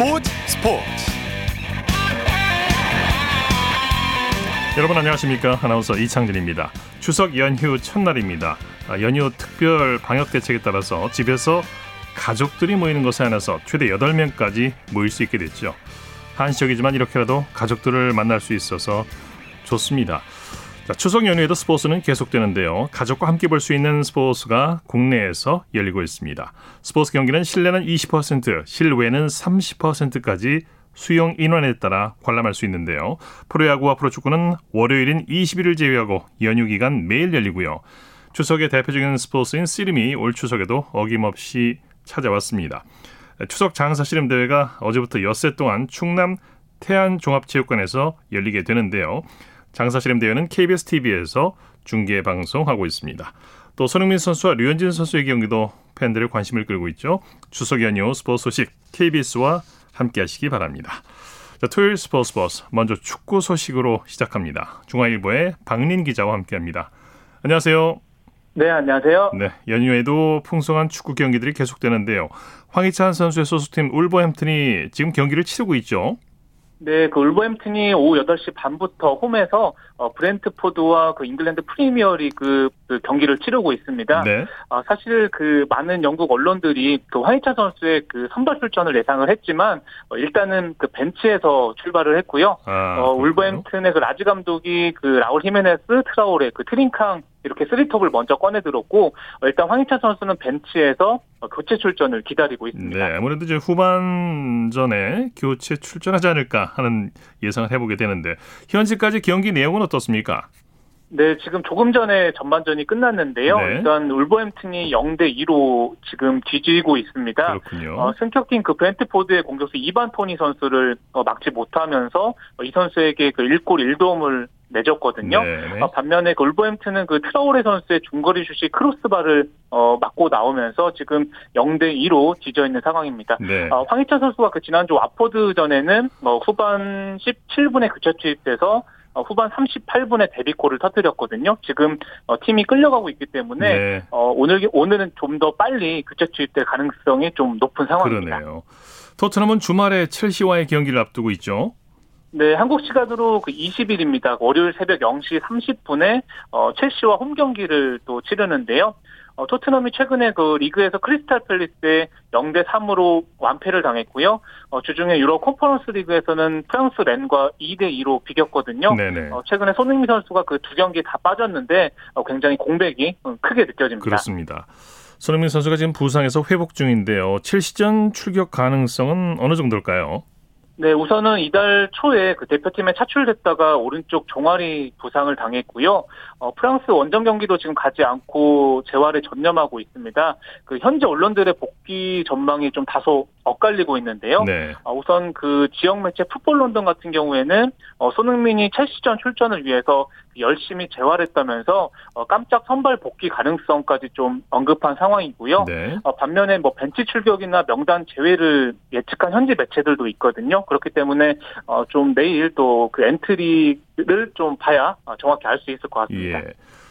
스포츠 스포츠. 여러분 안녕하십니까? 아나운서 이창진입니다. 추석 연휴 첫날입니다. 아, 연휴 특별 방역 대책에 따라서 집에서 가족들이 모이는 것에 한해서 최대 8명까지 모일 수 있게 됐죠. 한시적이지만 이렇게라도 가족들을 만날 수 있어서 좋습니다 자, 추석 연휴에도 스포츠는 계속되는데요. 가족과 함께 볼 수 있는 스포츠가 국내에서 열리고 있습니다. 스포츠 경기는 실내는 20%, 실외는 30%까지 수용 인원에 따라 관람할 수 있는데요. 프로야구와 프로축구는 월요일인 21일 제외하고 연휴 기간 매일 열리고요. 추석의 대표적인 스포츠인 씨름이 올 추석에도 어김없이 찾아왔습니다. 추석 장사 씨름 대회가 어제부터 엿새 동안 충남 태안종합체육관에서 열리게 되는데요. 장사실험 대회는 KBS TV에서 중계 방송하고 있습니다. 또 손흥민 선수와 류현진 선수의 경기도 팬들의 관심을 끌고 있죠. 추석 연휴 스포츠 소식 KBS와 함께 하시기 바랍니다. 자, 토요일 스포츠 버스 먼저 축구 소식으로 시작합니다. 중앙일보의 박린 기자와 함께합니다. 안녕하세요. 네, 안녕하세요. 네, 연휴에도 풍성한 축구 경기들이 계속되는데요. 황희찬 선수의 소속팀 울버햄튼이 지금 경기를 치르고 있죠. 네, 그 울버햄튼이 오후 8시 반부터 홈에서 어, 브렌트포드와 그 잉글랜드 프리미어리그 그 경기를 치르고 있습니다. 네. 어, 사실 그 많은 영국 언론들이 그 화이차 선수의 그 선발 출전을 예상을 했지만 어, 일단은 그 벤치에서 출발을 했고요. 아, 어, 울버햄튼의 그 라지 감독이 그 라울 히메네스, 트라오레, 그 트린캉 이렇게 three top을 먼저 꺼내 들었고 어, 일단 황희찬 선수는 벤치에서 어, 교체 출전을 기다리고 있습니다. 네, 아무래도 이제 후반전에 교체 출전하지 않을까 하는 예상을 해보게 되는데 현재까지 경기 내용은 어떻습니까? 네, 지금 조금 전에 전반전이 끝났는데요. 네. 일단 울버햄튼이 0대 2로 지금 뒤지고 있습니다. 그렇군요. 어, 승격팀 그 브렌트포드의 공격수 이반 토니 선수를 어, 막지 못하면서 어, 이 선수에게 그 1골 1도움을 내줬거든요. 네. 어, 반면에 그 울버햄튼은 그 트라오레 선수의 중거리 슛이 크로스바를 어, 맞고 나오면서 지금 0대 2로 뒤져 있는 상황입니다. 네. 어, 황희찬 선수가 그 지난주 와포드전에는 뭐 후반 17분에 교체 투입돼서 어, 후반 38분에 데뷔골을 터뜨렸거든요. 지금 어, 팀이 끌려가고 있기 때문에 네. 어, 오늘 오늘은 좀 더 빨리 교체 투입될 가능성이 좀 높은 상황입니다. 그러네요. 토트넘은 주말에 첼시와의 경기를 앞두고 있죠. 네, 한국 시간으로 그 20일입니다. 월요일 새벽 0시 30분에 어, 첼시와 홈 경기를 또 치르는데요. 어, 토트넘이 최근에 그 리그에서 크리스탈 팰리스에 0대 3으로 완패를 당했고요. 어, 주중에 유럽 컨퍼런스 리그에서는 프랑스 렌과 2대 2로 비겼거든요. 어, 최근에 손흥민 선수가 그 두 경기 다 빠졌는데 어, 굉장히 공백이 어, 크게 느껴집니다. 그렇습니다. 손흥민 선수가 지금 부상에서 회복 중인데요. 7시전 출격 가능성은 어느 정도일까요? 네, 우선은 이달 초에 그 대표팀에 차출됐다가 오른쪽 종아리 부상을 당했고요. 어, 프랑스 원정 경기도 지금 가지 않고 재활에 전념하고 있습니다. 그 현재 언론들의 복귀 전망이 좀 다소 엇갈리고 있는데요. 네. 어, 우선 그 지역 매체 풋볼 런던 같은 경우에는 어, 손흥민이 첼시전 출전을 위해서 열심히 재활했다면서 어, 깜짝 선발 복귀 가능성까지 좀 언급한 상황이고요. 네. 어, 반면에 뭐 벤치 출격이나 명단 제외를 예측한 현지 매체들도 있거든요. 그렇기 때문에 어, 좀 내일 또 그 엔트리를 좀 봐야 어, 정확히 알 수 있을 것 같습니다. 예.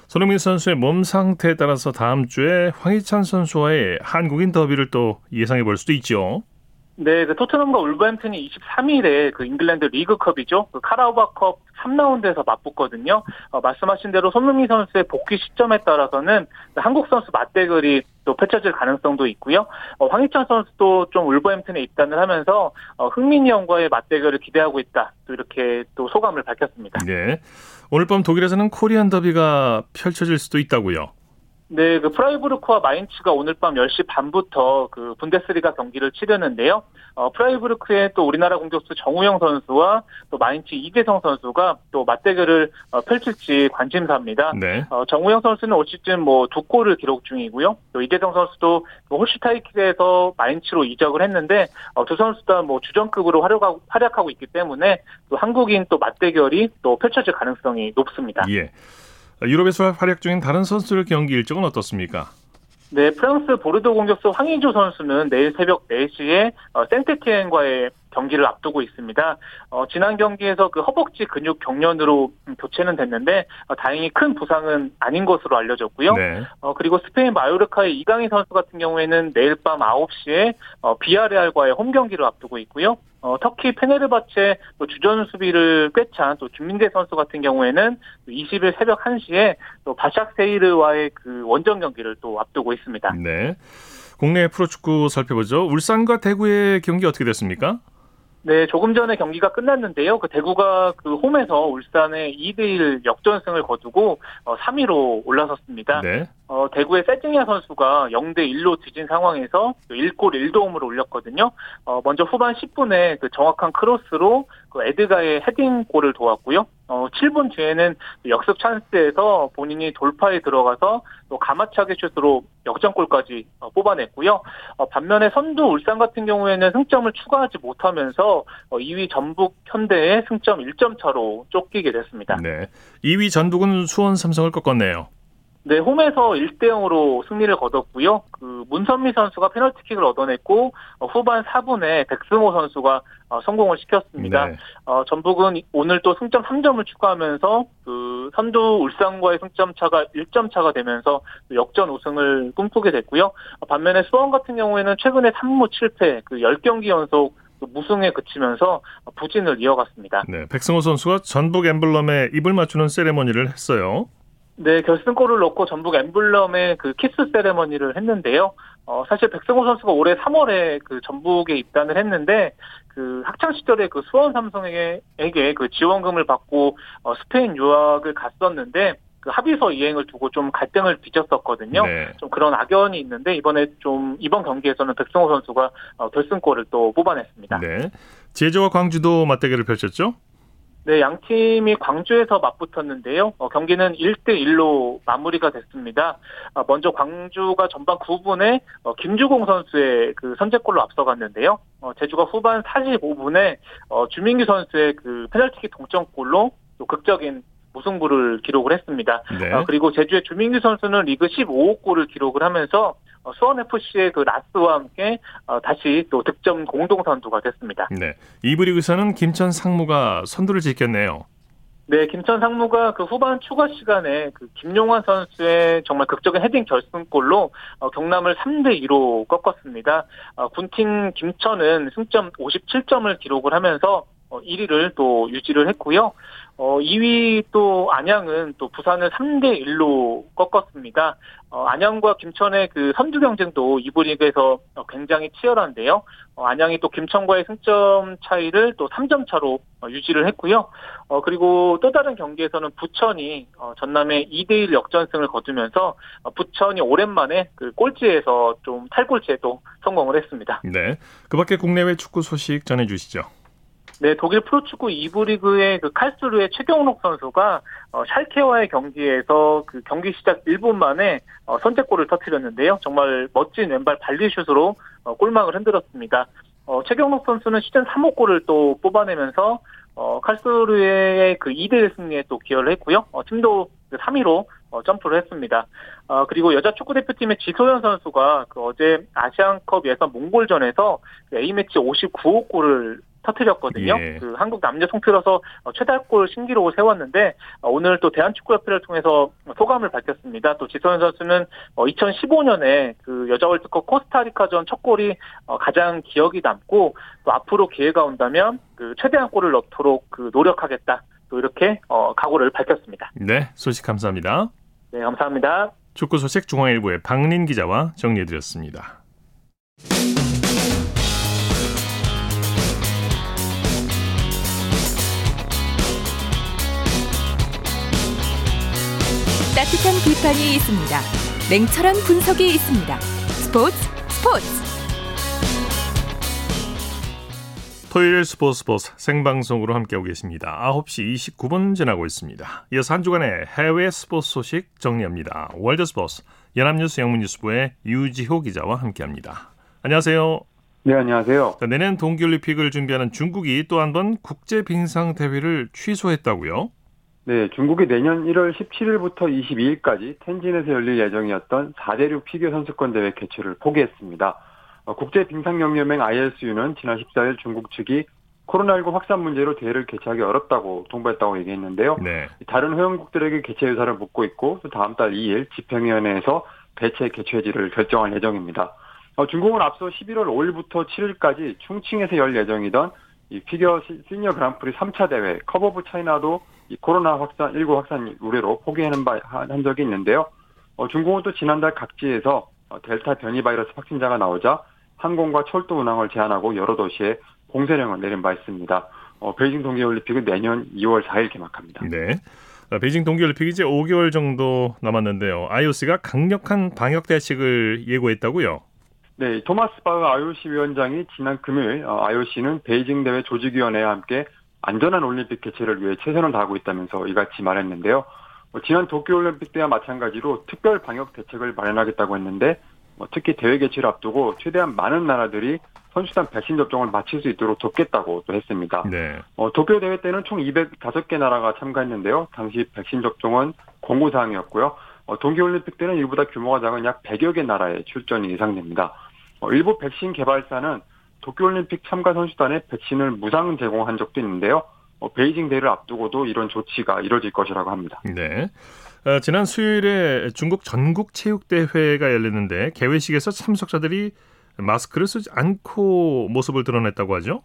손흥민 선수의 몸 상태에 따라서 다음 주에 황희찬 선수와의 한국인 더비를 또 예상해 볼 수도 있죠. 네, 그 토트넘과 울버햄튼이 23일에 그 잉글랜드 리그컵이죠. 그 카라바오컵 3라운드에서 맞붙거든요. 어, 말씀하신 대로 손흥민 선수의 복귀 시점에 따라서는 한국 선수 맞대결이 또 펼쳐질 가능성도 있고요. 어, 황희찬 선수도 좀 울버햄튼에 입단을 하면서 어, 흥민이 형과의 맞대결을 기대하고 있다. 또 이렇게 또 소감을 밝혔습니다. 네. 오늘 밤 독일에서는 Korean 더비가 펼쳐질 수도 있다고요. 네, 그 프라이부르크와 마인츠가 오늘 밤 10시 반부터 그 분데스리가 경기를 치르는데요. 어, 프라이부르크의 또 우리나라 공격수 정우영 선수와 또 마인츠 이재성 선수가 또 맞대결을 어, 펼칠지 관심사입니다. 네. 어, 정우영 선수는 올 시즌 뭐 두 골을 기록 중이고요. 또 이재성 선수도 뭐 홀슈타인 킬에서 마인츠로 이적을 했는데 어, 두 선수 다 뭐 주전급으로 활약하고, 활약하고 있기 때문에 또 한국인 또 맞대결이 또 펼쳐질 가능성이 높습니다. 예. 유럽에서 활약 중인 다른 선수들 경기 일정은 어떻습니까? 네, 프랑스 보르도 공격수 황의조 선수는 내일 새벽 4시에 어, 생테티엔과의 경기를 앞두고 있습니다. 어, 지난 경기에서 그 허벅지 근육 경련으로 교체는 됐는데 어, 다행히 큰 부상은 아닌 것으로 알려졌고요. 네. 어, 그리고 스페인 마요르카의 이강인 선수 같은 경우에는 내일 밤 9시에 어, 비아레알과의 홈 경기를 앞두고 있고요. 어, 터키 페네르바체 또 주전 수비를 꿰찬 또 김민재 선수 같은 경우에는 20일 새벽 1시에 또 바샥세이르와의 그 원정 경기를 또 앞두고 있습니다. 네. 국내 프로축구 살펴보죠. 울산과 대구의 경기 어떻게 됐습니까? 네, 조금 전에 경기가 끝났는데요. 그 대구가 그 홈에서 울산에 2대1 역전승을 거두고 어, 3위로 올라섰습니다. 네. 어, 대구의 세징야 선수가 0대 1로 뒤진 상황에서 1골 1도움을 올렸거든요. 어, 먼저 후반 10분에 그 정확한 크로스로 그 에드가의 헤딩골을 도왔고요. 어, 7분 뒤에는 역습 찬스에서 본인이 돌파에 들어가서 또 가마차기 슛으로 역전골까지 어, 뽑아냈고요. 어, 반면에 선두 울산 같은 경우에는 승점을 추가하지 못하면서 어, 2위 전북 현대의 승점 1점 차로 쫓기게 됐습니다. 네. 2위 전북은 수원 삼성을 꺾었네요. 네, 홈에서 1대 0으로 승리를 거뒀고요. 그 문선미 선수가 페널티킥을 얻어냈고 어, 후반 4분에 백승호 선수가 어, 성공을 시켰습니다. 네. 어, 전북은 오늘 또 승점 3점을 추가하면서 그 선두 울산과의 승점 차가 1점 차가 되면서 역전 우승을 꿈꾸게 됐고요. 어, 반면에 수원 같은 경우에는 최근에 3무 7패 그 10경기 연속 그 무승에 그치면서 부진을 이어갔습니다. 네. 백승호 선수가 전북 엠블럼에 입을 맞추는 세레머니를 했어요. 네, 결승골을 넣고 전북 엠블럼의 그 키스 세레머니를 했는데요. 어, 사실 백승호 선수가 올해 3월에 그 전북에 입단을 했는데 그 학창 시절에 그 수원 삼성에게 그 지원금을 받고 어, 스페인 유학을 갔었는데 그 합의서 이행을 두고 좀 갈등을 빚었었거든요. 네. 좀 그런 악연이 있는데 이번에 좀 이번 경기에서는 백승호 선수가 어, 결승골을 또 뽑아냈습니다. 네. 제주와 광주도 맞대결을 펼쳤죠? 네, 양 팀이 광주에서 맞붙었는데요. 어, 경기는 1대 1로 마무리가 됐습니다. 어, 먼저 광주가 전반 9분에 어, 김주공 선수의 그 선제골로 앞서갔는데요. 어, 제주가 후반 45분에 어, 주민규 선수의 그 페널티킥 동점골로 또 극적인 무승부를 기록을 했습니다. 네. 어, 그리고 제주의 주민규 선수는 리그 15호 골을 기록을 하면서 어, 수원 FC의 그 라스와 함께 어, 다시 또 득점 공동 선두가 됐습니다. 네. 2부 리그에서는 김천 상무가 선두를 지켰네요. 네, 김천 상무가 그 후반 추가 시간에 그 김용환 선수의 정말 극적인 헤딩 결승골로 어, 경남을 3대 2로 꺾었습니다. 어, 군팀 김천은 승점 57점을 기록을 하면서 어, 1위를 또 유지를 했고요. 어, 2위 또 안양은 또 부산을 3대 1로 꺾었습니다. 어, 안양과 김천의 그 선두 경쟁도 이부 리그에서 어, 굉장히 치열한데요. 어, 안양이 또 김천과의 승점 차이를 또 3점 차로 어, 유지를 했고요. 어, 그리고 또 다른 경기에서는 부천이 어, 전남의 2대 1 역전승을 거두면서 어, 부천이 오랜만에 그 꼴찌에서 좀 탈꼴찌에 또 성공을 했습니다. 네. 그 밖에 국내외 축구 소식 전해주시죠. 네, 독일 프로축구 2부 리그의 그 칼스루의 최경록 선수가 어, 샬케와의 경기에서 그 경기 시작 1분 만에 어, 선제골을 터뜨렸는데요. 정말 멋진 왼발 발리슛으로 어, 골망을 흔들었습니다. 어, 최경록 선수는 시즌 3호 골을 또 뽑아내면서 어, 칼스루의 그 2대1 승리에 또 기여를 했고요. 어, 팀도 3위로 어, 점프를 했습니다. 어, 그리고 여자 축구 대표팀의 지소연 선수가 그 어제 아시안컵 예선 몽골전에서 그 A매치 59호 골을 터뜨렸거든요. 예. 그 한국 남녀 통틀어서 어, 최다골 신기록을 세웠는데 어, 오늘 또 대한축구협회를 통해서 소감을 밝혔습니다. 또 지소연 선수는 2015년에 그 여자 월드컵 코스타리카전 첫 골이 어, 가장 기억이 남고 또 앞으로 기회가 온다면 그 최대한 골을 넣도록 그 노력하겠다. 또 이렇게 어, 각오를 밝혔습니다. 네. 소식 감사합니다. 네, 감사합니다. 축구 소식 중앙일보의 박린 기자와 정리해드렸습니다. 따뜻한 비판이 있습니다. 냉철한 분석이 있습니다. 스포츠 스포츠 토요일 스포츠 스포츠 생방송으로 함께하고 계십니다. 9시 29분 지나고 있습니다. 이어서 한 주간의 해외 스포츠 소식 정리합니다. 월드 스포츠 연합뉴스 영문뉴스부의 유지호 기자와 함께합니다. 안녕하세요. 네, 안녕하세요. 자, 내년 동계올림픽을 준비하는 중국이 또 한 번 국제 빙상 대회를 취소했다고요? 네, 중국이 내년 1월 17일부터 22일까지 텐진에서 열릴 예정이었던 4대륙 피겨 선수권 대회 개최를 포기했습니다. 어, 국제 빙상연맹 ISU는 지난 14일 중국 측이 코로나19 확산 문제로 대회를 개최하기 어렵다고 통보했다고 얘기했는데요. 네. 다른 회원국들에게 개최 의사를 묻고 있고 또 다음 달 2일 집행위원회에서 대체 개최지를 결정할 예정입니다. 어, 중국은 앞서 11월 5일부터 7일까지 충칭에서 열 예정이던 이 피겨 시- 시니어 그랑프리 3차 대회 컵 오브 차이나도 이 코로나 확산 19 확산 우려로 포기하는 바, 한 적이 있는데요. 어, 중국은 또 지난달 각지에서 어, 델타 변이 바이러스 확진자가 나오자 항공과 철도 운항을 제한하고 여러 도시에 봉쇄령을 내린 바 있습니다. 어, 베이징 동계올림픽은 내년 2월 4일 개막합니다. 네. 어, 베이징 동계올림픽이 이제 5개월 정도 남았는데요. IOC가 강력한 방역 대책을 예고했다고요? 네, 토마스 바흐 IOC 위원장이 지난 금요일 어, IOC는 베이징 대회 조직위원회와 함께 안전한 올림픽 개최를 위해 최선을 다하고 있다면서 이같이 말했는데요. 어, 지난 도쿄올림픽 때와 마찬가지로 특별 방역 대책을 마련하겠다고 했는데 어, 특히 대회 개최를 앞두고 최대한 많은 나라들이 선수단 백신 접종을 마칠 수 있도록 돕겠다고 또 했습니다. 네. 어, 도쿄 대회 때는 총 205개 나라가 참가했는데요. 당시 백신 접종은 공고 사항이었고요. 어, 동계올림픽 때는 이보다 규모가 작은 약 100여 개 나라의 출전이 예상됩니다. 어, 일부 백신 개발사는 도쿄올림픽 참가 선수단에 백신을 무상 제공한 적도 있는데요. 어, 베이징 대회를 앞두고도 이런 조치가 이뤄질 것이라고 합니다. 네. 어, 지난 수요일에 중국 전국 체육대회가 열렸는데 개회식에서 참석자들이 마스크를 쓰지 않고 모습을 드러냈다고 하죠?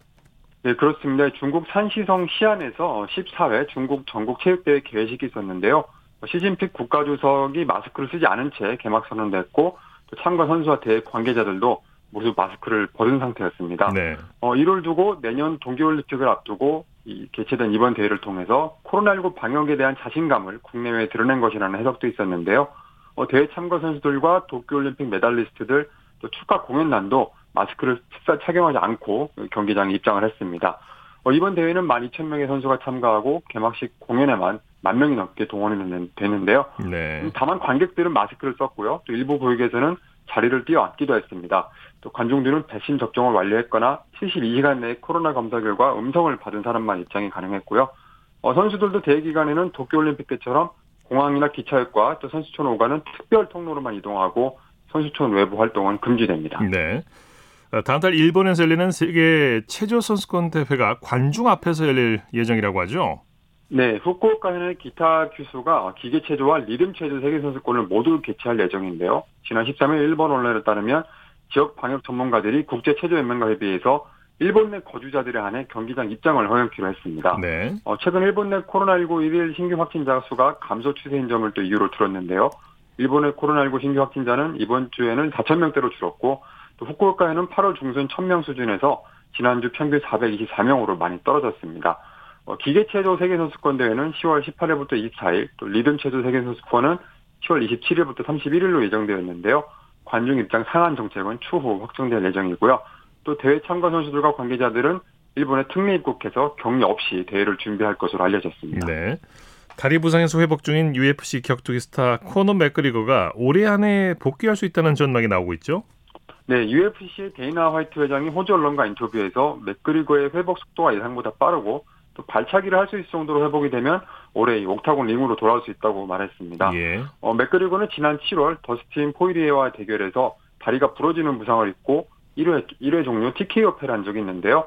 네, 그렇습니다. 중국 산시성 시안에서 14회 중국 전국 체육대회 개회식이 있었는데요. 시진핑 국가주석이 마스크를 쓰지 않은 채 개막 선언도 했고 또 참가 선수와 대회 관계자들도 모두 마스크를 벗은 상태였습니다. 네. 어, 이를 두고 내년 동계올림픽을 앞두고 이 개최된 이번 대회를 통해서 코로나19 방역에 대한 자신감을 국내외에 드러낸 것이라는 해석도 있었는데요. 어, 대회 참가 선수들과 도쿄올림픽 메달리스트들 또 축하 공연단도 마스크를 착- 착용하지 않고 경기장에 입장을 했습니다. 어, 이번 대회는 12,000명의 선수가 참가하고 개막식 공연에만 만 명이 넘게 동원이 되는- 되는데요. 네. 다만 관객들은 마스크를 썼고요. 또 일부 보육에서는 자리를 뛰어앉기도 했습니다. 또 관중들은 백신 접종을 완료했거나 72시간 내에 코로나 검사 결과 음성을 받은 사람만 입장이 가능했고요. 어, 선수들도 대회 기간에는 도쿄올림픽 때처럼 공항이나 기차역과 또 선수촌 오가는 특별 통로로만 이동하고 선수촌 외부 활동은 금지됩니다. 네. 어, 다음 달 일본에서 열리는 세계 체조 선수권 대회가 관중 앞에서 열릴 예정이라고 하죠? 네, 후쿠오카에는 기타 규수가 기계 체조와 리듬 체조 세계 선수권을 모두 개최할 예정인데요. 지난 13일 일본 언론에 따르면 지역 방역 전문가들이 국제 체조연맹과 협의해서 일본 내 거주자들에 한해 경기장 입장을 허용키로 했습니다. 네. 어, 최근 일본 내 코로나19 일일 신규 확진자 수가 감소 추세인 점을 또 이유로 들었는데요. 일본의 코로나19 신규 확진자는 이번 주에는 4천 명대로 줄었고 또 후쿠오카에는 8월 중순 1000명 수준에서 지난주 평균 424명으로 많이 떨어졌습니다. 어, 기계체조 세계선수권 대회는 10월 18일부터 24일, 또 리듬체조 세계선수권은 10월 27일부터 31일로 예정되어 있는데요. 관중 입장 상한 정책은 추후 확정될 예정이고요. 또 대회 참가 선수들과 관계자들은 일본에 특례 입국해서 격리 없이 대회를 준비할 것으로 알려졌습니다. 네. 다리 부상에서 회복 중인 UFC 격투기 스타 코너 맥그리거가 올해 안에 복귀할 수 있다는 전망이 나오고 있죠? 네, UFC 데이나 화이트 회장이 호주 언론과 인터뷰에서 맥그리거의 회복 속도가 예상보다 빠르고 또 발차기를 할 수 있을 정도로 회복이 되면 올해 이 옥타곤 링으로 돌아올 수 있다고 말했습니다. 예. 어, 맥그리거는 지난 7월 더스틴 포이리에와 대결에서 다리가 부러지는 부상을 입고 1회, 1회 종료 TKO 패를 한 적이 있는데요.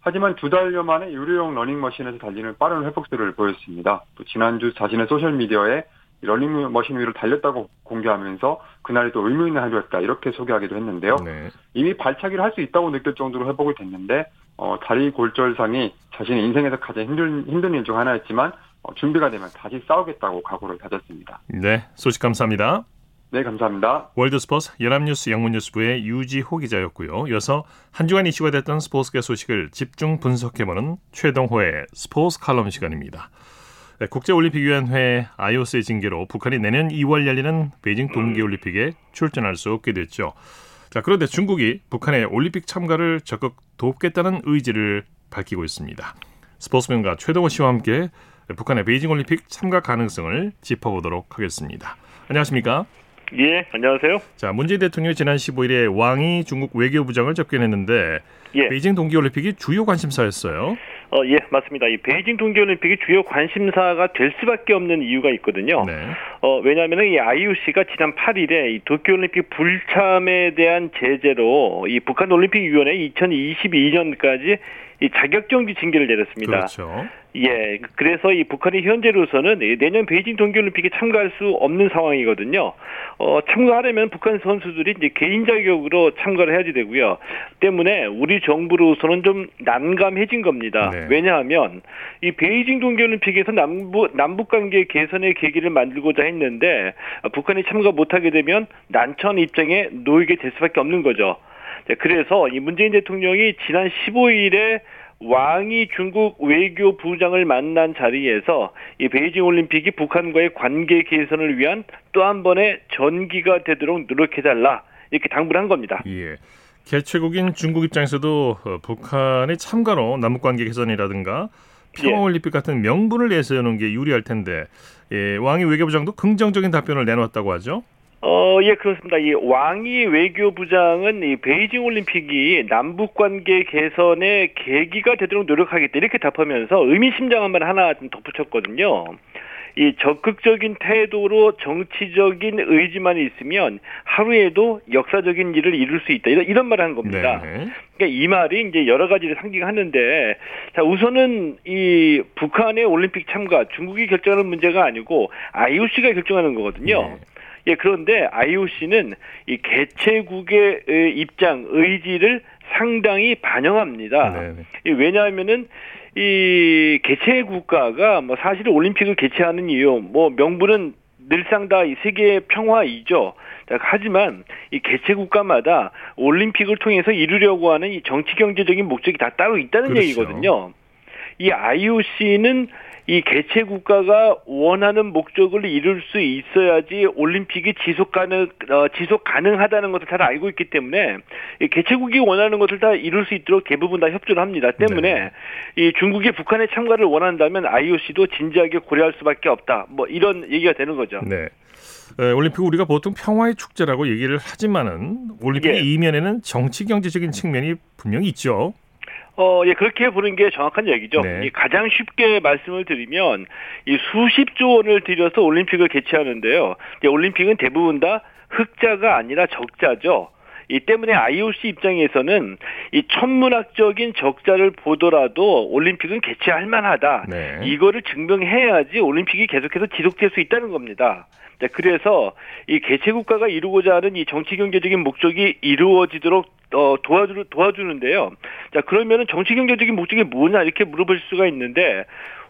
하지만 두 달여 만에 유료용 러닝머신에서 달리는 빠른 회복세를 보였습니다. 또 지난주 자신의 소셜미디어에 러닝머신 위로 달렸다고 공개하면서 그날이 또 의미 있는 하루였다 이렇게 소개하기도 했는데요. 네. 이미 발차기를 할 수 있다고 느낄 정도로 회복이 됐는데 어, 다리 골절상이 자신의 인생에서 가장 힘든 힘든 일 중 하나였지만 어, 준비가 되면 다시 싸우겠다고 각오를 다졌습니다. 네. 소식 감사합니다. 네, 감사합니다. 월드스포츠 연합뉴스 영문뉴스부의 유지호 기자였고요. 이어서 한 주간 이슈가 됐던 스포츠계 소식을 집중 분석해보는 최동호의 스포츠 칼럼 시간입니다. 네, 국제올림픽위원회 IOC의 징계로 북한이 내년 2월 열리는 베이징 동계올림픽에 출전할 수 없게 됐죠. 자, 그런데 중국이 북한의 올림픽 참가를 적극 돕겠다는 의지를 밝히고 있습니다. 스포츠맨과 최동호 씨와 함께 북한의 베이징 올림픽 참가 가능성을 짚어보도록 하겠습니다. 안녕하십니까? 예, 안녕하세요. 자, 문재인 대통령이 지난 15일에 왕이 중국 외교부장을 접견했는데 예. 베이징 동계올림픽이 주요 관심사였어요. 어, 예, 맞습니다. 이 베이징 동계올림픽이 주요 관심사가 될 수밖에 없는 이유가 있거든요. 네. 어, 왜냐하면 이 IOC가 지난 8일에 이 도쿄올림픽 불참에 대한 제재로 이 북한 올림픽위원회 2022년까지 이 자격정지 징계를 내렸습니다. 그렇죠. 예, 그래서 이 북한이 현재로서는 내년 베이징 동계올림픽에 참가할 수 없는 상황이거든요. 어, 참가하려면 북한 선수들이 이제 개인 자격으로 참가를 해야지 되고요. 때문에 우리 정부로서는 좀 난감해진 겁니다. 네. 왜냐하면 이 베이징 동계올림픽에서 남북 남북 관계 개선의 계기를 만들고자 했는데 북한이 참가 못하게 되면 난처한 입장에 놓이게 될 수밖에 없는 거죠. 네, 그래서 이 문재인 대통령이 지난 15일에 왕이 중국 외교부장을 만난 자리에서 이 베이징 올림픽이 북한과의 관계 개선을 위한 또 한 번의 전기가 되도록 노력해달라 이렇게 당부를 한 겁니다. 예. 개최국인 중국 입장에서도 어, 북한의 참가로 남북관계 개선이라든가 평화올림픽 같은 명분을 내세우는 게 유리할 텐데 예, 왕이 외교부장도 긍정적인 답변을 내놓았다고 하죠. 어, 예, 그렇습니다. 이 왕이 외교부장은 이 베이징 올림픽이 남북 관계 개선의 계기가 되도록 노력하겠다 이렇게 답하면서 의미심장한 말 하나 좀 덧붙였거든요. 이 적극적인 태도로 정치적인 의지만 있으면 하루에도 역사적인 일을 이룰 수 있다. 이런, 이런 말을 한 겁니다. 네. 그러니까 이 말이 이제 여러 가지를 상징하는데 자 우선은 이 북한의 올림픽 참가 중국이 결정하는 문제가 아니고 IOC가 결정하는 거거든요. 네. 예, 그런데 IOC는 이 개최국의 의, 입장, 의지를 상당히 반영합니다. 이 왜냐하면은 이 개최 국가가 뭐 사실 올림픽을 개최하는 이유, 뭐 명분은 늘상 다 이 세계 평화이죠. 자, 하지만 이 개최 국가마다 올림픽을 통해서 이루려고 하는 이 정치 경제적인 목적이 다 따로 있다는 그렇죠. 얘기거든요. 이 IOC는 이 개최 국가가 원하는 목적을 이룰 수 있어야지 올림픽이 지속 가능 어, 지속 가능하다는 것을 잘 알고 있기 때문에 이 개최국이 원하는 것을 다 이룰 수 있도록 대부분 다 협조를 합니다. 때문에 네. 이 중국이 북한의 참가를 원한다면 IOC도 진지하게 고려할 수밖에 없다. 뭐 이런 얘기가 되는 거죠. 네. 에, 올림픽 우리가 보통 평화의 축제라고 얘기를 하지만은 올림픽 예. 이면에는 정치 경제적인 측면이 분명히 있죠. 어, 예, 그렇게 보는 게 정확한 얘기죠. 네. 이 가장 쉽게 말씀을 드리면 이 수십조 원을 들여서 올림픽을 개최하는데요. 이 올림픽은 대부분 다 흑자가 아니라 적자죠. 이 때문에 IOC 입장에서는 이 천문학적인 적자를 보더라도 올림픽은 개최할 만하다. 네. 이거를 증명해야지 올림픽이 계속해서 지속될 수 있다는 겁니다. 자, 그래서 이 개최 국가가 이루고자 하는 이 정치 경제적인 목적이 이루어지도록 어, 도와주, 도와주는데요. 자, 그러면은 정치 경제적인 목적이 뭐냐 이렇게 물어볼 수가 있는데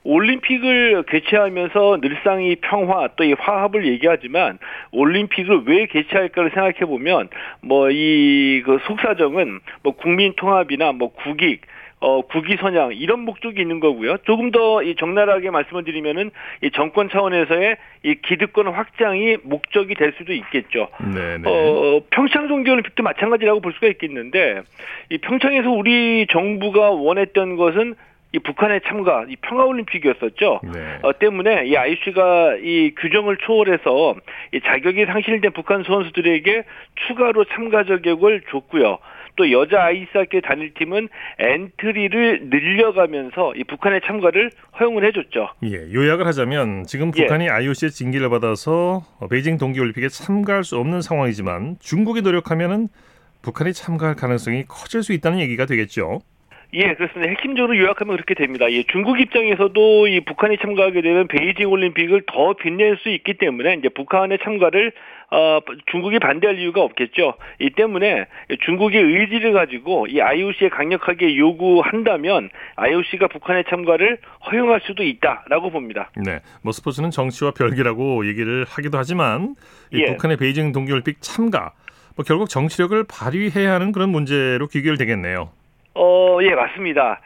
올림픽을 개최하면서 늘상 이 평화 또 이 화합을 얘기하지만 올림픽을 왜 개최할까를 생각해 보면 뭐 이 그 속사정은 뭐 국민 통합이나 뭐 국익 어, 국위 선양 이런 목적이 있는 거고요. 조금 더 이 적나라하게 말씀을 드리면은 이 정권 차원에서의 이 기득권 확장이 목적이 될 수도 있겠죠. 네, 네. 어, 평창 동계올림픽도 마찬가지라고 볼 수가 있겠는데 이 평창에서 우리 정부가 원했던 것은 이 북한의 참가, 이 평화올림픽이었었죠. 네. 어, 때문에 이 IOC가 이 규정을 초월해서 이 자격이 상실된 북한 선수들에게 추가로 참가 자격을 줬고요. 또 여자 아이스하키 단일팀은 엔트리를 늘려가면서 이 북한의 참가를 허용을 해줬죠. 예, 요약을 하자면 지금 예. 북한이 IOC의 징계를 받아서 어, 베이징 동계올림픽에 참가할 수 없는 상황이지만 중국이 노력하면은 북한이 참가할 가능성이 커질 수 있다는 얘기가 되겠죠. 예, 그렇습니다. 핵심적으로 요약하면 그렇게 됩니다. 예, 중국 입장에서도 이 북한이 참가하게 되면 베이징 올림픽을 더 빛낼 수 있기 때문에 이제 북한의 참가를 어, 중국이 반대할 이유가 없겠죠. 이 때문에 중국의 의지를 가지고 이 IOC에 강력하게 요구한다면 IOC가 북한의 참가를 허용할 수도 있다라고 봅니다. 네, 뭐 스포츠는 정치와 별개라고 얘기를 하기도 하지만 이 예. 북한의 베이징 동계올림픽 참가, 뭐 결국 정치력을 발휘해야 하는 그런 문제로 귀결되겠네요. 어, 예, 맞습니다.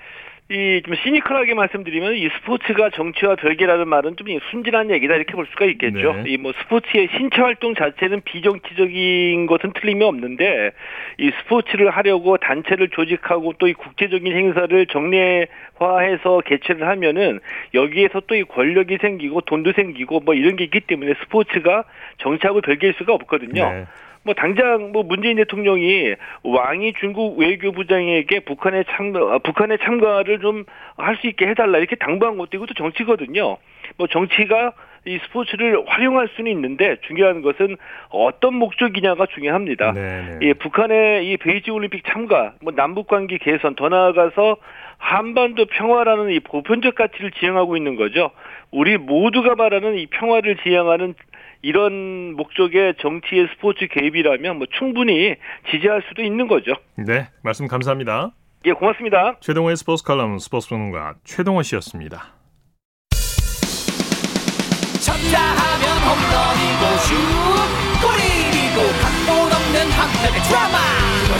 이 좀 시니컬하게 말씀드리면 이 스포츠가 정치와 별개라는 말은 좀 순진한 얘기다 이렇게 볼 수가 있겠죠. 네. 이뭐 스포츠의 신체 활동 자체는 비정치적인 것은 틀림이 없는데 이 스포츠를 하려고 단체를 조직하고 또 이 국제적인 행사를 정례화해서 개최를 하면은 여기에서 또 이 권력이 생기고 돈도 생기고 뭐 이런 게 있기 때문에 스포츠가 정치하고 별개일 수가 없거든요. 네. 뭐 당장 뭐 문재인 대통령이 왕이 중국 외교부장에게 북한의 참 어, 북한의 참가를 좀 할 수 있게 해달라 이렇게 당부한 것도 이것도 정치거든요. 뭐 정치가 이 스포츠를 활용할 수는 있는데 중요한 것은 어떤 목적이냐가 중요합니다. 네, 네. 예, 북한의 이 베이징 올림픽 참가, 뭐 남북 관계 개선 더 나아가서 한반도 평화라는 이 보편적 가치를 지향하고 있는 거죠. 우리 모두가 말하는 이 평화를 지향하는 이런 목적의 정치의 스포츠 개입이라면 뭐 충분히 지지할 수도 있는 거죠. 네, 말씀 감사합니다. 예, 고맙습니다. 최동호의 스포츠 칼럼 스포츠 평론가 최동호 씨였습니다. 쳤다 하면 홈런이고 슛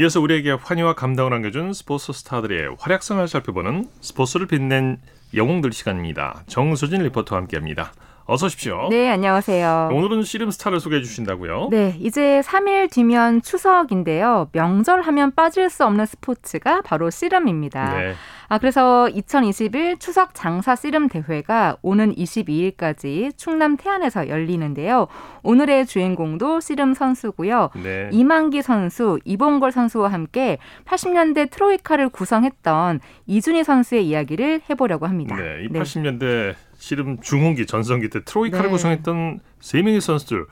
이어서 우리에게 환희와 감동을 안겨준 스포츠 스타들의 활약상을 살펴보는 스포츠를 빛낸 영웅들 시간입니다. 정수진 리포터와 함께합니다. 어서 오십시오. 네, 안녕하세요. 오늘은 씨름 스타를 소개해 주신다고요? 네, 이제 3일 뒤면 추석인데요. 명절 하면 빠질 수 없는 스포츠가 바로 씨름입니다. 네. 아, 그래서 2021 추석 장사 씨름 대회가 오는 22일까지 충남 태안에서 열리는데요. 오늘의 주인공도 씨름 선수고요. 네. 이만기 선수, 이봉걸 선수와 함께 80년대 트로이카를 구성했던 이준희 선수의 이야기를 해보려고 합니다. 네, 이 80년대 씨름 중흥기 전성기 때 트로이카를 네. 구성했던 세 명의 선수들 어,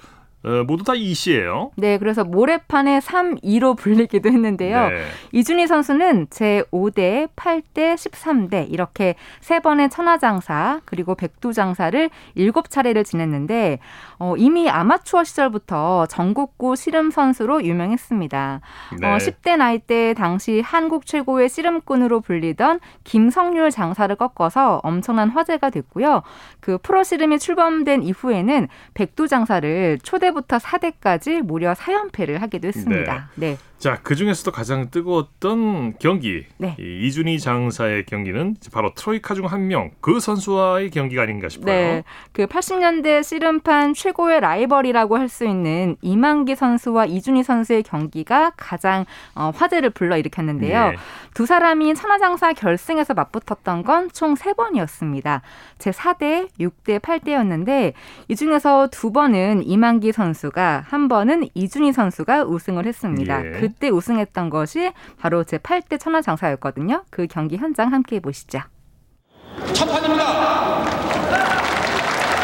모두 다 이씨예요. 네, 그래서 모래판의 3, 2로 불리기도 했는데요. 네. 이준희 선수는 제5대, 8대, 13대 이렇게 세 번의 천하장사 그리고 백두장사를 일곱 차례를 지냈는데 어, 이미 아마추어 시절부터 전국구 씨름 선수로 유명했습니다. 네. 어, 10대 나이 때 당시 한국 최고의 씨름꾼으로 불리던 김성률 장사를 꺾어서 엄청난 화제가 됐고요. 그 프로 씨름이 출범된 이후에는 백두장사를 초대 부터 4대까지 무려 4연패를 하기도 했습니다. 네. 자, 그 중에서도 가장 뜨거웠던 경기, 네. 이 이준희 장사의 경기는 바로 트로이카 중 한 명, 그 선수와의 경기가 아닌가 싶어요. 네. 그 80년대 씨름판 최고의 라이벌이라고 할 수 있는 이만기 선수와 이준희 선수의 경기가 가장 어, 화제를 불러일으켰는데요. 예. 두 사람이 천하장사 결승에서 맞붙었던 건 총 세번이었습니다 제4대, 6대, 8대였는데 이 중에서 두 번은 이만기 선수가 한 번은 이준희 선수가 우승을 했습니다. 예. 그때 우승했던 것이 바로 제 8대 천하장사였거든요. 그 경기 현장 함께 보시죠. 첫 판입니다.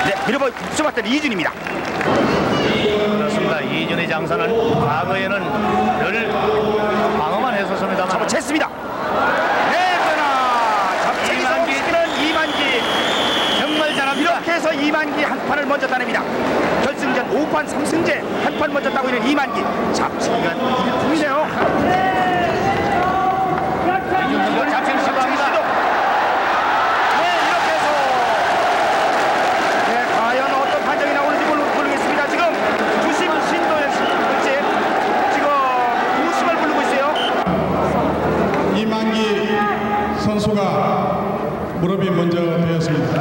네, 밀어보 붙여봤던 이준입니다. 그렇습니다. 이준희 장사는 과거에는 늘 방어만 했었습니다만 잡아 챘습니다. 네, 그러나 잡채기서 이만기. 움직이는 이만기. 정말 잘합니다. 이만기 한 판을 먼저 따냅니다. 결승전 5판 3승제 한 판 먼저 따고 있는 이만기. 잡채기가 일품이네요. 시도합니다. 네, 이렇게 해서 네, 과연 어떤 판정이 나오는지 모르, 모르겠습니다. 지금 주심 신도현 씨, 그렇지? 지금 우심을 부르고 있어요. 이만기 선수가 무릎이 먼저 되었습니다.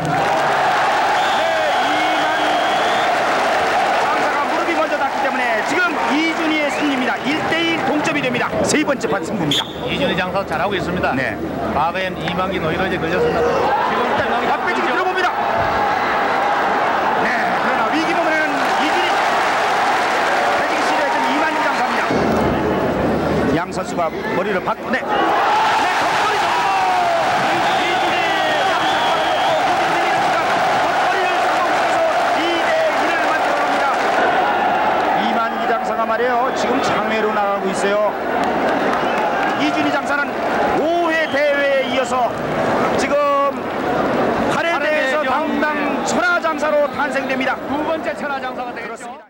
장사가 무릎이 먼저 닿기 때문에 지금 이준희의 승리입니다. 1대1 됩니다. 세 번째 판 승부입니다. 이준희 장사 잘하고 있습니다. 네. 과거엔 이만기 노이로제 걸렸습니다. 지금 이만기 앞배지기 들어봅니다. 네, 그러나 위기 부분에는 이준희 배지기 시도했던 이만기 장사입니다. 양 선수가 머리를 받고 네. 네, 겉벌이 성공! 이준희 장사가 겉벌이를 성공시켜서 2대1을 만들어냅니다. 이만기 장사가 말이에요. 지금 장외로 나가고 있어요. 이준희 장사는 5회 대회에 이어서 지금 8회 대회에서. 당당 천하 장사로 탄생됩니다. 두 번째 천하 장사가 되겠죠.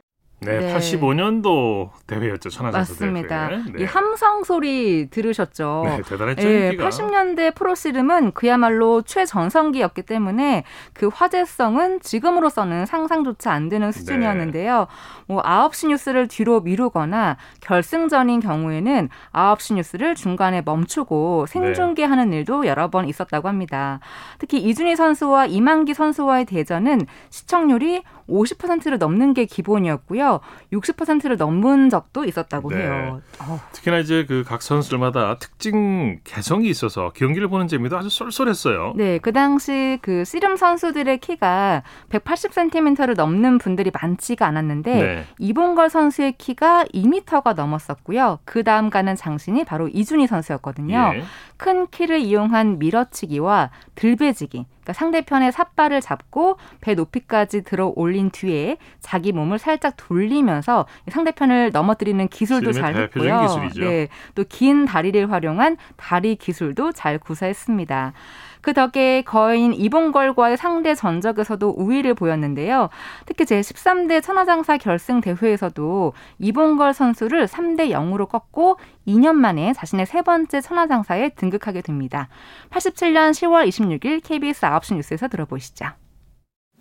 네, 네. 85년도 대회였죠. 천하장사 맞습니다. 대회. 네. 이 함성 소리 들으셨죠? 네, 대단했죠. 예, 인기가. 80년대 프로씨름은 그야말로 최전성기였기 때문에 그 화제성은 지금으로서는 상상조차 안 되는 수준이었는데요. 뭐 9시 뉴스를 뒤로 미루거나 결승전인 경우에는 9시 뉴스를 중간에 멈추고 생중계하는 일도 여러 번 있었다고 합니다. 특히 이준희 선수와 이만기 선수와의 대전은 시청률이 50%를 넘는 게 기본이었고요. 60%를 넘은 적도 있었다고 네. 해요. 어, 특히나 이제 그 각 선수들마다 특징 개성이 있어서 경기를 보는 재미도 아주 쏠쏠했어요. 네, 그 당시 그 씨름 선수들의 키가 180cm를 넘는 분들이 많지가 않았는데 네. 이봉걸 선수의 키가 2m가 넘었었고요. 그 다음 가는 장신이 바로 이준희 선수였거든요. 예. 큰 키를 이용한 밀어치기와 들배지기, 그러니까 상대편의 삿발을 잡고 배 높이까지 들어 올린 뒤에 자기 몸을 살짝 돌리면서 상대편을 넘어뜨리는 기술도 잘 했고요. 네, 또 긴 다리를 활용한 다리 기술도 잘 구사했습니다. 그 덕에 거인 이봉걸과의 상대 전적에서도 우위를 보였는데요. 특히 제13대 천하장사 결승 대회에서도 이봉걸 선수를 3대 0으로 꺾고 2년 만에 자신의 세 번째 천하장사에 등극하게 됩니다. 87년 10월 26일 KBS 9시 뉴스에서 들어보시죠.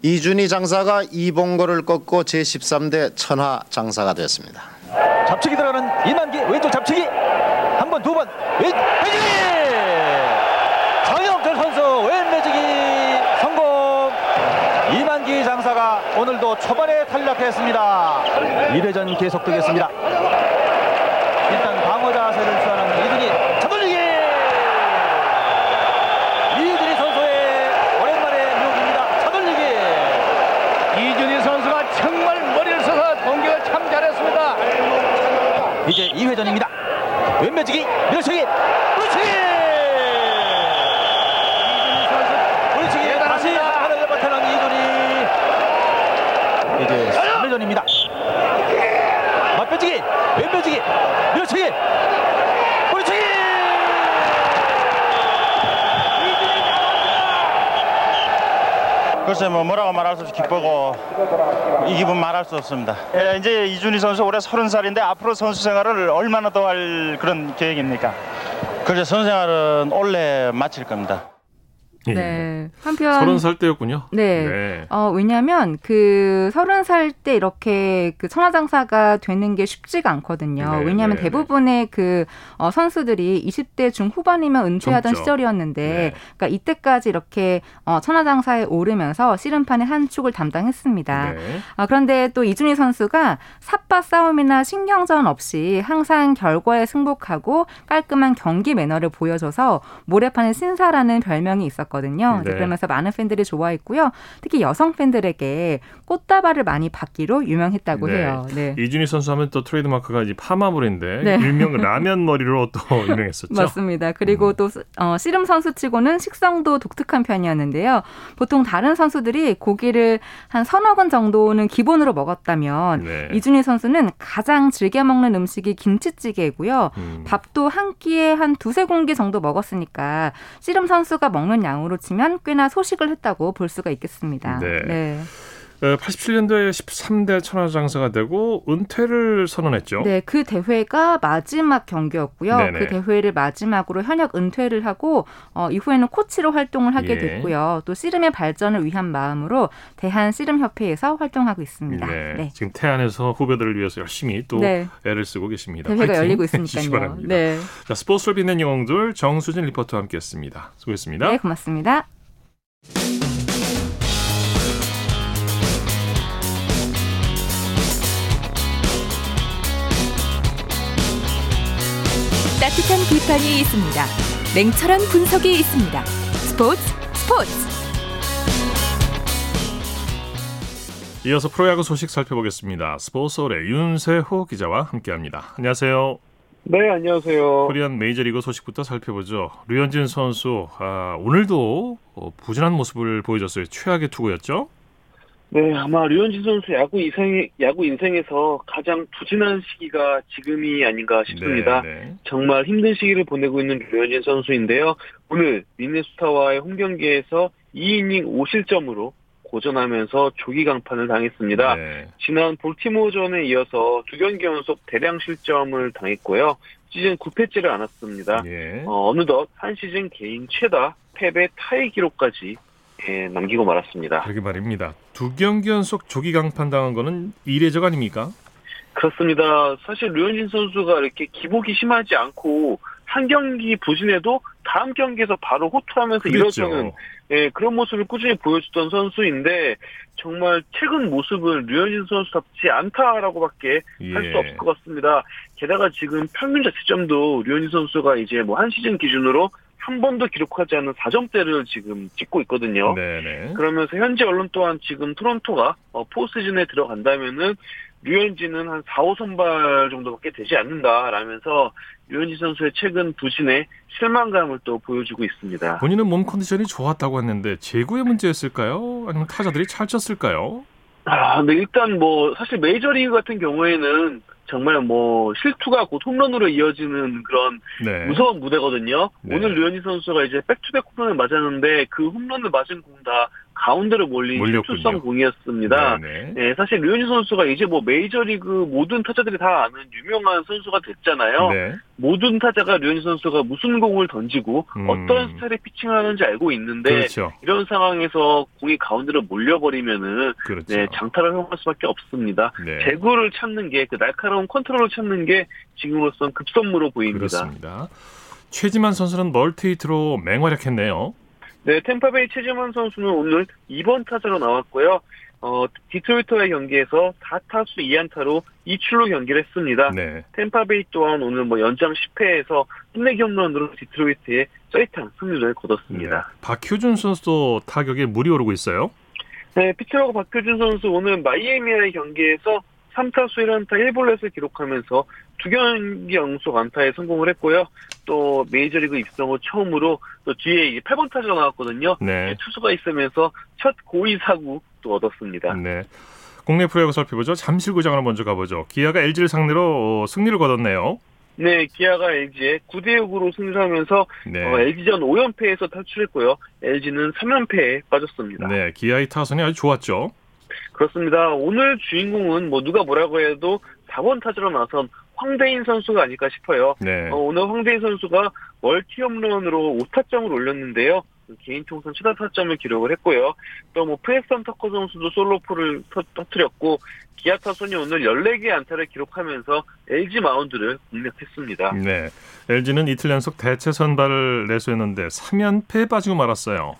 이준희 장사가 이봉거를 꺾고 제13대 천하 장사가 됐습니다. 잡치기 들어가는 이만기 왼쪽 잡치기 한 번 두번왼 매지기 정영철 선수 왼 매지기 성공 이만 기 장사가 오늘도 초반에 탈락했습니다. 1회전 계속되겠습니다. 일단 방어 자세를 취하는 이준희. 잡아주기! 이준희 선수의 오랜만에 묘기입니다. 잡아주기! 이준희 선수가 정말 머리를 써서 공격을 참 잘했습니다. 이제 2회전입니다. 왼매지기, 밀어치기, 물치기! 이준희 선수, 물치기, 다시 하늘을 버텨는 이준희. 이제 3회전입니다. 맞배지기, 왼매지기, 밀어치기, 물치기! 글쎄 뭐 뭐라고 말할 수 없이 기쁘고 이 기분 말할 수 없습니다. 예, 이제 이준희 선수 올해 서른 살인데 앞으로 선수 생활을 얼마나 더 할 그런 계획입니까? 글쎄 선수 생활은 올해 마칠 겁니다. 예. 네. 한편 서른 살 때였군요. 네. 네. 어, 왜냐면 그 서른 살 때 이렇게 그 천하장사가 되는 게 쉽지가 않거든요. 네, 왜냐하면 네, 대부분의 그 어, 선수들이 20대 중후반이면 은퇴하던 젊죠. 시절이었는데, 네. 그러니까 이때까지 이렇게 어, 천하장사에 오르면서 씨름판의 한 축을 담당했습니다. 네. 아, 그런데 또 이준희 선수가 삿바 싸움이나 신경전 없이 항상 결과에 승복하고 깔끔한 경기 매너를 보여줘서 모래판의 신사라는 별명이 있었 거든요. 네. 그러면서 많은 팬들이 좋아했고요. 특히 여성 팬들에게 꽃다발을 많이 받기로 유명했다고 네. 해요. 네. 이준희 선수 하면 또 트레이드마크가 이제 파마물인데 네. 일명 라면 머리로 또 유명했었죠. 맞습니다. 그리고 또 어, 씨름 선수치고는 식성도 독특한 편이었는데요. 보통 다른 선수들이 고기를 한 서너 근 정도는 기본으로 먹었다면 네. 이준희 선수는 가장 즐겨 먹는 음식이 김치찌개고요. 음. 밥도 한 끼에 한 두세 공기 정도 먹었으니까 씨름 선수가 먹는 양 으로 치면 꽤나 소식을 했다고 볼 수가 있겠습니다. 네. 어, 87년도에 13대 천하장사가 되고 은퇴를 선언했죠. 네, 그 대회가 마지막 경기였고요. 네네. 그 대회를 마지막으로 현역 은퇴를 하고 어, 이후에는 코치로 활동을 하게 예. 됐고요. 또 씨름의 발전을 위한 마음으로 대한 씨름협회에서 활동하고 있습니다. 네. 네. 지금 태안에서 후배들을 위해서 열심히 또 네. 애를 쓰고 계십니다. 대회가 열리고 있으니까요. 네. 자, 스포츠를 빛낸 영웅들 정수진 리포터와 함께했습니다. 수고했습니다. 네, 고맙습니다. 따뜻한 비판이 있습니다. 냉철한 분석이 있습니다. 스포츠 스포츠 이어서 프로야구 소식 살펴보겠습니다. 스포츠홀의 윤세호 기자와 함께합니다. 안녕하세요. 네, 안녕하세요. 코리안 메이저리그 소식부터 살펴보죠. 류현진 선수 아, 오늘도 어, 부진한 모습을 보여줬어요. 최악의 투구였죠. 네, 아마 류현진 선수 야구 인생 야구 인생에서 가장 부진한 시기가 지금이 아닌가 싶습니다. 네, 네. 정말 힘든 시기를 보내고 있는 류현진 선수인데요. 오늘 미네소타와의 홈 경기에서 2이닝 5실점으로 고전하면서 조기 강판을 당했습니다. 네. 지난 볼티모어전에 이어서 두 경기 연속 대량 실점을 당했고요. 시즌 9패째를 안았습니다. 예. 어, 느덧 한 시즌 개인 최다 패배 타이 기록까지 예, 남기고 말았습니다. 그러게 말입니다. 두 경기 연속 조기 강판 당한 거는 이례적 아닙니까? 그렇습니다. 사실 류현진 선수가 이렇게 기복이 심하지 않고 한 경기 부진해도 다음 경기에서 바로 호투하면서 그랬죠. 일어서는 예, 그런 모습을 꾸준히 보여주던 선수인데 정말 최근 모습은 류현진 선수답지 않다라고밖에 할수 예. 없을 것 같습니다. 게다가 지금 평균 자책점도 류현진 선수가 이제 뭐 한 시즌 기준으로 한 번도 기록하지 않은 4점대를 지금 찍고 있거든요. 네네. 그러면서 현재 언론 또한 지금 토론토가 어, 포스즌에 들어간다면은 류현진은 한 4, 5 선발 정도밖에 되지 않는다라면서 류현진 선수의 최근 부진에 실망감을 또 보여주고 있습니다. 본인은 몸 컨디션이 좋았다고 했는데 제구의 문제였을까요? 아니면 타자들이 찰쳤을까요? 아, 근데 일단 뭐 사실 메이저리그 같은 경우에는 정말 뭐 실투가 곧 홈런으로 이어지는 그런 네. 무서운 무대거든요. 네. 오늘 류현진 선수가 이제 백투백 홈런을 맞았는데 그 홈런을 맞은 공 다 가운데로 몰린. 실투성 공이었습니다. 네, 사실 류현진 선수가 이제 뭐 메이저리그 모든 타자들이 다 아는 유명한 선수가 됐잖아요. 네. 모든 타자가 류현진 선수가 무슨 공을 던지고 음. 어떤 스타일의 피칭을 하는지 알고 있는데 그렇죠. 이런 상황에서 공이 가운데로 몰려버리면은 그렇죠. 네, 장타를 허용할 수밖에 없습니다. 네. 제구를 찾는 게 그 날카로운 컨트롤을 찾는 게 지금으로선 급선무로 보입니다. 그렇습니다. 최지만 선수는 멀티히트로 맹활약했네요. 네, 탬파베이 최지만 선수는 오늘 2번 타자로 나왔고요. 어, 디트로이트와의 경기에서 4타수 2안타로 2출루 경기를 했습니다. 네. 탬파베이 또한 오늘 뭐 연장 10회에서 끝내기 홈런으로 디트로이트에 짜릿한 승리를 거뒀습니다. 박효준 선수도 타격에 물이 오르고 있어요. 네, 피츠버그 박효준 선수 오늘 마이애미와의 경기에서 3타수 1안타 1볼넷을 기록하면서 두 경기 연속 안타에 성공을 했고요. 또 메이저리그 입성 후 처음으로 또 뒤에 이제 8번 타자가 나왔거든요. 네. 투수가 있으면서 첫 고의 사구 또 얻었습니다. 네. 국내 프로야구 살펴보죠. 잠실구장으로 먼저 가보죠. 기아가 LG를 상대로 어, 승리를 거뒀네요. 네, 기아가 LG에 9대 6으로 승리를 하면서 네. 어, LG전 5연패에서 탈출했고요. LG는 3연패에 빠졌습니다. 네, 기아의 타선이 아주 좋았죠. 그렇습니다. 오늘 주인공은 뭐 누가 뭐라고 해도 4번 타자로 나선 황대인 선수가 아닐까 싶어요. 네. 어, 오늘 황대인 선수가 멀티 홈런으로 5타점을 올렸는데요. 개인 통산 최다 타점을 기록을 했고요. 또 뭐 프레스턴 터커 선수도 솔로포를 터, 터뜨렸고 기아 타선이 오늘 14개의 안타를 기록하면서 LG 마운드를 공략했습니다. 네. LG는 이틀 연속 대체 선발을 내세웠는데 3연패에 빠지고 말았어요.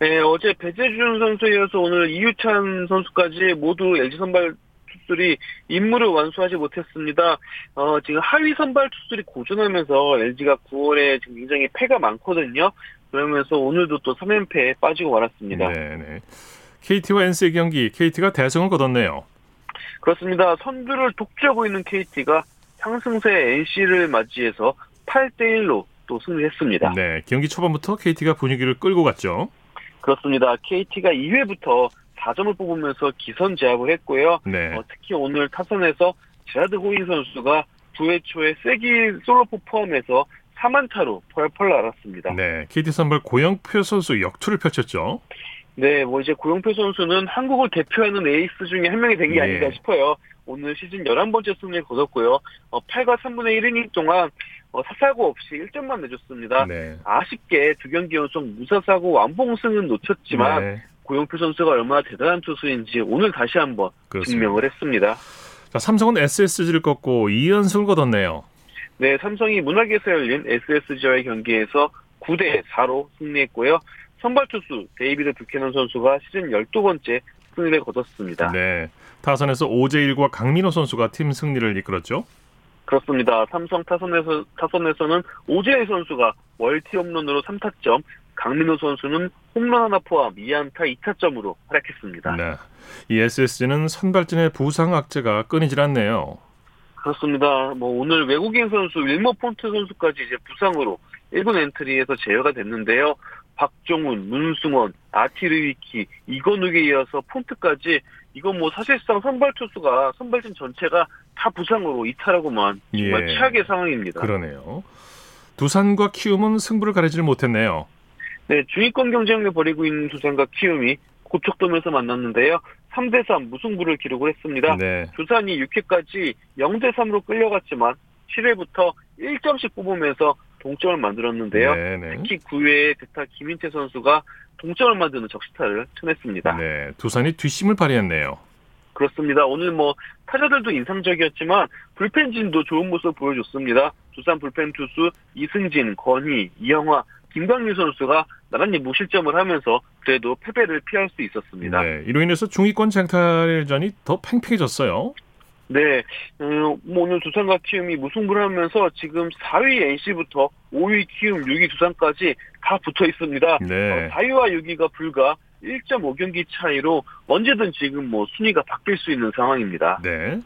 네, 어제 배재준 선수에 이어서 오늘 이유찬 선수까지 모두 LG 선발 투수들이 임무를 완수하지 못했습니다. 어, 지금 하위 선발 투수들이 고전하면서 LG가 9월에 지금 굉장히 패가 많거든요. 그러면서 오늘도 또 3연패에 빠지고 말았습니다. 네, 네. KT와 NC의 경기, KT가 대승을 거뒀네요. 그렇습니다. 선두를 독주하고 있는 KT가 상승세 NC를 맞이해서 8대1로 또 승리했습니다. 네, 경기 초반부터 KT가 분위기를 끌고 갔죠. 그렇습니다. KT가 2회부터 4점을 뽑으면서 기선 제압을 했고요. 네. 어, 특히 오늘 타선에서 제라드 호인 선수가 9회 초에 세기 솔로포 포함해서 4만타로 펄펄 날았습니다. 네, KT 선발 고영표 선수 역투를 펼쳤죠. 네, 뭐 이제 고영표 선수는 한국을 대표하는 에이스 중에 한 명이 된게 예. 아닌가 싶어요. 오늘 시즌 11번째 승리를 거뒀고요. 어, 8과 3분의 1이닝 동안 어, 사사고 없이 1점만 내줬습니다. 네. 아쉽게 두 경기 연속 무사사고 완봉승은 놓쳤지만 네. 고영표 선수가 얼마나 대단한 투수인지 오늘 다시 한번 그렇습니다. 증명을 했습니다. 자, 삼성은 SSG를 꺾고 2연승을 거뒀네요. 네, 삼성이 문학에서 열린 SSG와의 경기에서 9대 4로 승리했고요. 선발 투수 데이비드 뷰캐넌 선수가 시즌 12번째 승리를 거뒀습니다. 네. 타선에서 오재일과 강민호 선수가 팀 승리를 이끌었죠. 그렇습니다. 삼성 타선에서 타선에서는 오재일 선수가 멀티 홈런으로 3타점, 강민호 선수는 홈런 하나 포함 2안타 2타점으로 활약했습니다. 네. 이 SSG는 선발진의 부상 악재가 끊이질 않네요. 그렇습니다. 뭐 오늘 외국인 선수 윌머 폰트 선수까지 이제 부상으로 1군 엔트리에서 제외가 됐는데요. 박종훈, 문승원, 아티르위키, 이건욱에 이어서 폰트까지 이건 뭐 사실상 선발 투수가 선발진 전체가 다 부상으로 이탈하고만 정말 예. 최악의 상황입니다. 그러네요. 두산과 키움은 승부를 가리질 못했네요. 네, 중위권 경쟁을 벌이고 있는 두산과 키움이 고척돔에서 만났는데요. 3대3 무승부를 기록을 했습니다. 네. 두산이 6회까지 0대3으로 끌려갔지만 7회부터 1점씩 뽑으면서 동점을 만들었는데요. 네, 네. 특히 9회에 대타 김인태 선수가 동점을 만드는 적시타를 쳐냈습니다. 네. 두산이 뒷심을 발휘했네요. 그렇습니다. 오늘 뭐 타자들도 인상적이었지만 불펜진도 좋은 모습 보여줬습니다. 두산 불펜 투수 이승진, 건희, 이영화, 김광규 선수가 나란히 무실점을 하면서 그래도 패배를 피할 수 있었습니다. 네. 이로 인해서 중위권 쟁탈전이 더 팽팽해졌어요. 네, 음, 뭐 오늘 두산과 키움이 무승부를 하면서 지금 4위 NC부터 5위 키움, 6위 두산까지 다 붙어 있습니다. 네. 어, 4위와 6위가 불과 1.5경기 차이로 언제든 지금 뭐 순위가 바뀔 수 있는 상황입니다. 네.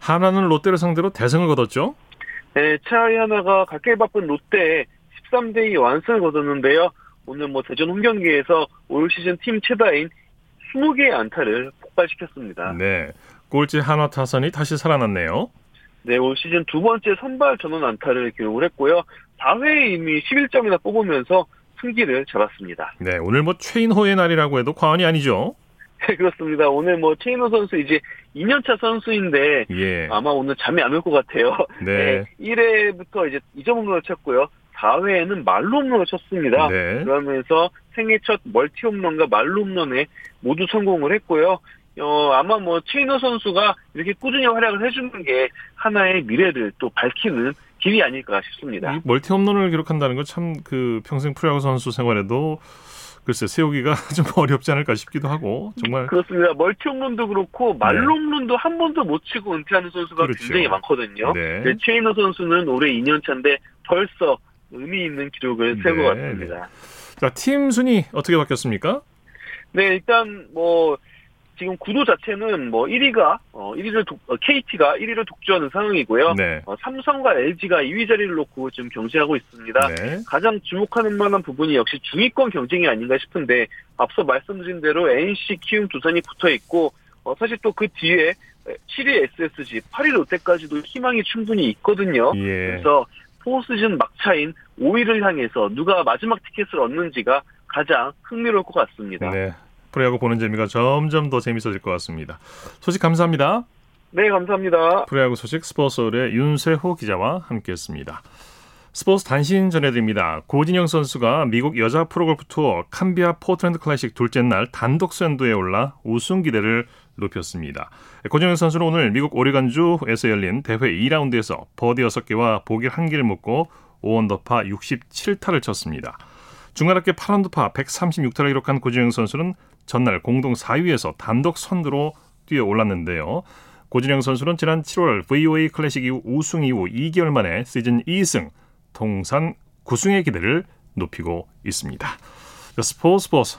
하나는 롯데를 상대로 대승을 거뒀죠. 네, 차이 하나가 갈길 바쁜 롯데에 13대 2 완승을 거뒀는데요. 오늘 뭐 대전 홈 경기에서 올 시즌 팀 최다인 20개의 안타를 폭발시켰습니다. 네. 꼴찌 한화 타선이 다시 살아났네요. 네, 올 시즌 두 번째 선발 전원 안타를 기록을 했고요. 4회에 이미 11점이나 뽑으면서 승기를 잡았습니다. 네. 오늘 뭐 최인호의 날이라고 해도 과언이 아니죠. 네, 그렇습니다. 오늘 뭐 최인호 선수 이제 2년차 선수인데 예. 아마 오늘 잠이 안 올 것 같아요. 네. 1회부터 이제 2점 홈런을 쳤고요. 4회에는 말로 홈런을 쳤습니다. 네. 그러면서 생애 첫 멀티 홈런과 말로 홈런에 모두 성공을 했고요. 어, 아마 뭐 최인호 선수가 이렇게 꾸준히 활약을 해주는 게 하나의 미래를 또 밝히는 길이 아닐까 싶습니다. 이 멀티 홈런을 기록한다는 건 참 그 평생 프로야구 선수 생활에도 글쎄 세우기가 좀 어렵지 않을까 싶기도 하고 정말 그렇습니다. 멀티 홈런도 그렇고 말로 홈런도 한 번도 못 치고 은퇴하는 선수가 네. 그렇죠. 굉장히 많거든요. 네. 네, 최인호 선수는 올해 2년 차인데 벌써 의미 있는 기록을 세운 네, 것 같습니다. 자, 팀 순위 어떻게 바뀌었습니까? 네, 일단 뭐 지금 구도 자체는 뭐 1위가 어 1위를 독, 어, KT가 1위를 독주하는 상황이고요. 네. 어, 삼성과 LG가 2위 자리를 놓고 지금 경쟁하고 있습니다. 네. 가장 주목하는 만한 부분이 역시 중위권 경쟁이 아닌가 싶은데 앞서 말씀드린 대로 NC, 키움, 두산이 붙어 있고 어, 사실 또 그 뒤에 7위 SSG, 8위 롯데까지도 희망이 충분히 있거든요. 예. 그래서 포스트시즌 막차인 5위를 향해서 누가 마지막 티켓을 얻는지가 가장 흥미로울 것 같습니다. 네. 프로야구 보는 재미가 점점 더 재밌어질 것 같습니다. 소식 감사합니다. 네, 감사합니다. 프로야구 소식 스포츠서울의 윤세호 기자와 함께했습니다. 스포츠 단신 전해드립니다. 고진영 선수가 미국 여자 프로골프 투어 캄비아 포틀랜드 클래식 둘째 날 단독 선두에 올라 우승 기대를 높였습니다. 고진영 선수는 오늘 미국 오리건주에서 열린 대회 2라운드에서 버디 6개와 보기 1개를 묶고 5언더파 67타를 쳤습니다. 중간 합계 8언더파 136타를 기록한 고진영 선수는 전날 공동 4위에서 단독 선두로 뛰어 올랐는데요. 고진영 선수는 지난 7월 VOA 클래식 이후 우승 이후 2개월 만에 시즌 2승, 통산 9승의 기대를 높이고 있습니다. 자, 스포츠 스포츠